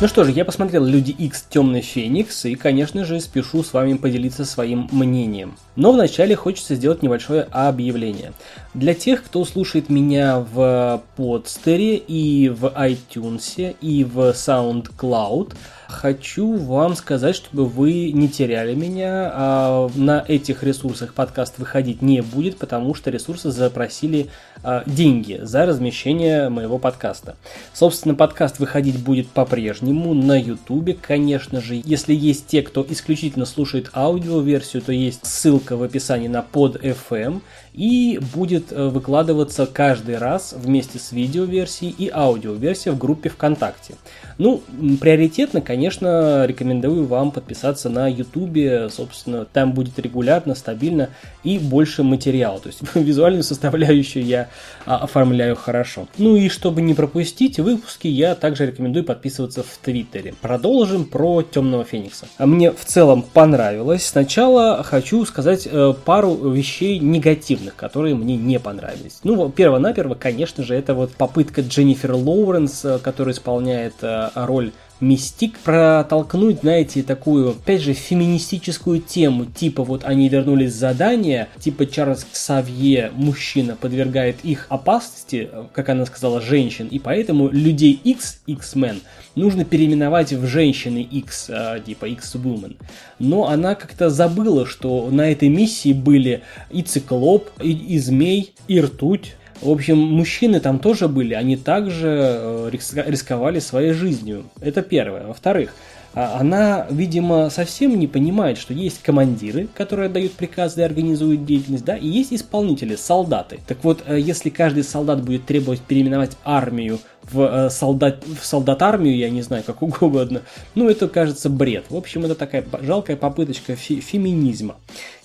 Ну что же, я посмотрел Люди X Темный Феникс и, конечно же, спешу с вами поделиться своим мнением. Но вначале хочется сделать небольшое объявление. Для тех, кто слушает меня в подстере и в iTunes и в SoundCloud, хочу вам сказать, чтобы вы не теряли меня. А на этих ресурсах подкаст выходить не будет, потому что ресурсы запросили а, деньги за размещение моего подкаста. Собственно, подкаст выходить будет по-прежнему на YouTube, конечно же. Если есть те, кто исключительно слушает аудиоверсию, то есть ссылка в описании на под FM и будет э, выкладываться каждый раз вместе с видеоверсией и аудиоверсией в группе ВКонтакте. Ну, приоритетно, конечно, рекомендую вам подписаться на YouTube, собственно, там будет регулярно, стабильно и больше материала. То есть визуальную составляющую я а, оформляю хорошо. Ну и чтобы не пропустить выпуски, я также рекомендую подписываться в Твиттере. Продолжим про Темного Феникса. А мне в целом понравилось. Сначала хочу сказать э, пару вещей негативных, которые мне не понравились. Ну, перво-наперво, конечно же, это вот попытка Дженнифер Лоуренс, э, которая исполняет э, роль Мистик протолкнуть, знаете, такую, опять же, феминистическую тему, типа вот они вернулись с задания, типа Чарльз Савье, мужчина, подвергает их опасности, как она сказала, женщин, и поэтому людей X, X-Men, нужно переименовать в женщины X, а, типа X-Woman. Но она как-то забыла, что на этой миссии были и циклоп, и, и змей, и ртуть, в общем, мужчины там тоже были, они также э, рисковали своей жизнью. Это первое. Во-вторых, а, она, видимо, совсем не понимает, что есть командиры, которые отдают приказы и организуют деятельность, да, и есть исполнители, солдаты. Так вот, э, если каждый солдат будет требовать переименовать армию в, э, солдат, в солдат-армию, я не знаю, как угодно, ну, это кажется бред. В общем, это такая жалкая попыточка фе феминизма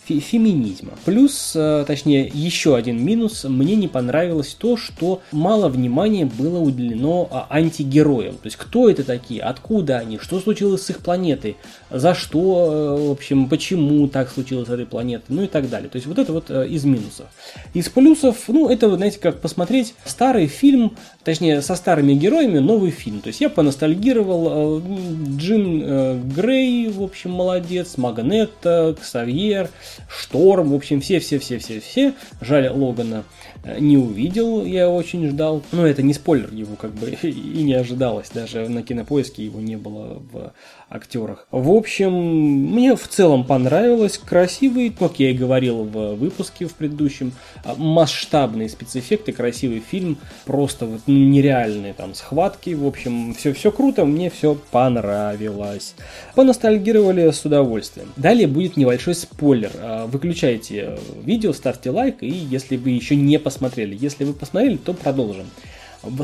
феминизма. Плюс, э, точнее, еще один минус, мне не понравилось то, что мало внимания было уделено а, антигероям. То есть, кто это такие, откуда они, что случилось с их планетой, за что, э, в общем, почему так случилось с этой планетой, ну и так далее. То есть, вот это вот из минусов. Из плюсов, ну, это, знаете, как посмотреть старый фильм, точнее, со старыми героями новый фильм. То есть, я поностальгировал, Джин Грей, в общем, молодец, Магнетта, Ксавьер, Шторм, в общем, все-все-все-все-все. Жаль, Логана э, не увидел, я очень ждал. Но это не спойлер, его как бы и не ожидалось. Даже на кинопоиске его не было в актерах. В общем, мне в целом понравилось. Красивый, как я и говорил в выпуске в предыдущем, масштабные спецэффекты, красивый фильм, просто вот нереальные там схватки. В общем, все, все круто, мне все понравилось. Поностальгировали с удовольствием. Далее будет небольшой спойлер. А, выключайте видео, ставьте лайк, и если вы еще не посмотрели. Если вы посмотрели, то продолжим.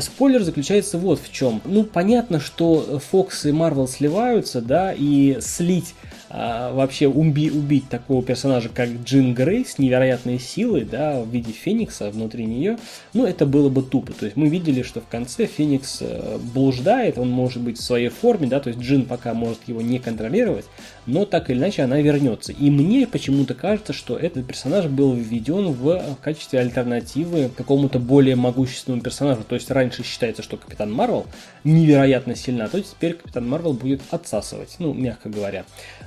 Спойлер заключается вот в чем. Ну, понятно, что Fox и Marvel сливаются, да, и слить а, вообще уби, убить такого персонажа, как Джин Грей с невероятной силой, да, в виде Феникса внутри нее, ну, это было бы тупо. То есть мы видели, что в конце Феникс э, блуждает, он может быть в своей форме, да, то есть Джин пока может его не контролировать, но так или иначе она вернется. И мне почему-то кажется, что этот персонаж был введен в качестве альтернативы какому-то более могущественному персонажу. То есть раньше считается, что Капитан Марвел невероятно сильна, то теперь Капитан Марвел будет отсасывать, ну, мягко говоря.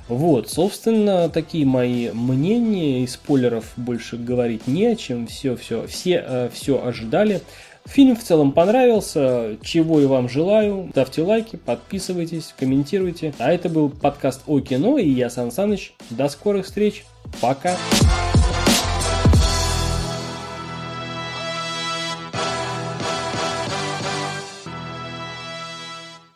Вот, собственно, такие мои мнения, и спойлеров больше говорить не о чем, все, все, все, э, все ожидали. Фильм в целом понравился, чего и вам желаю. Ставьте лайки, подписывайтесь, комментируйте. А это был подкаст о кино, и я Сан Саныч. До скорых встреч! Пока!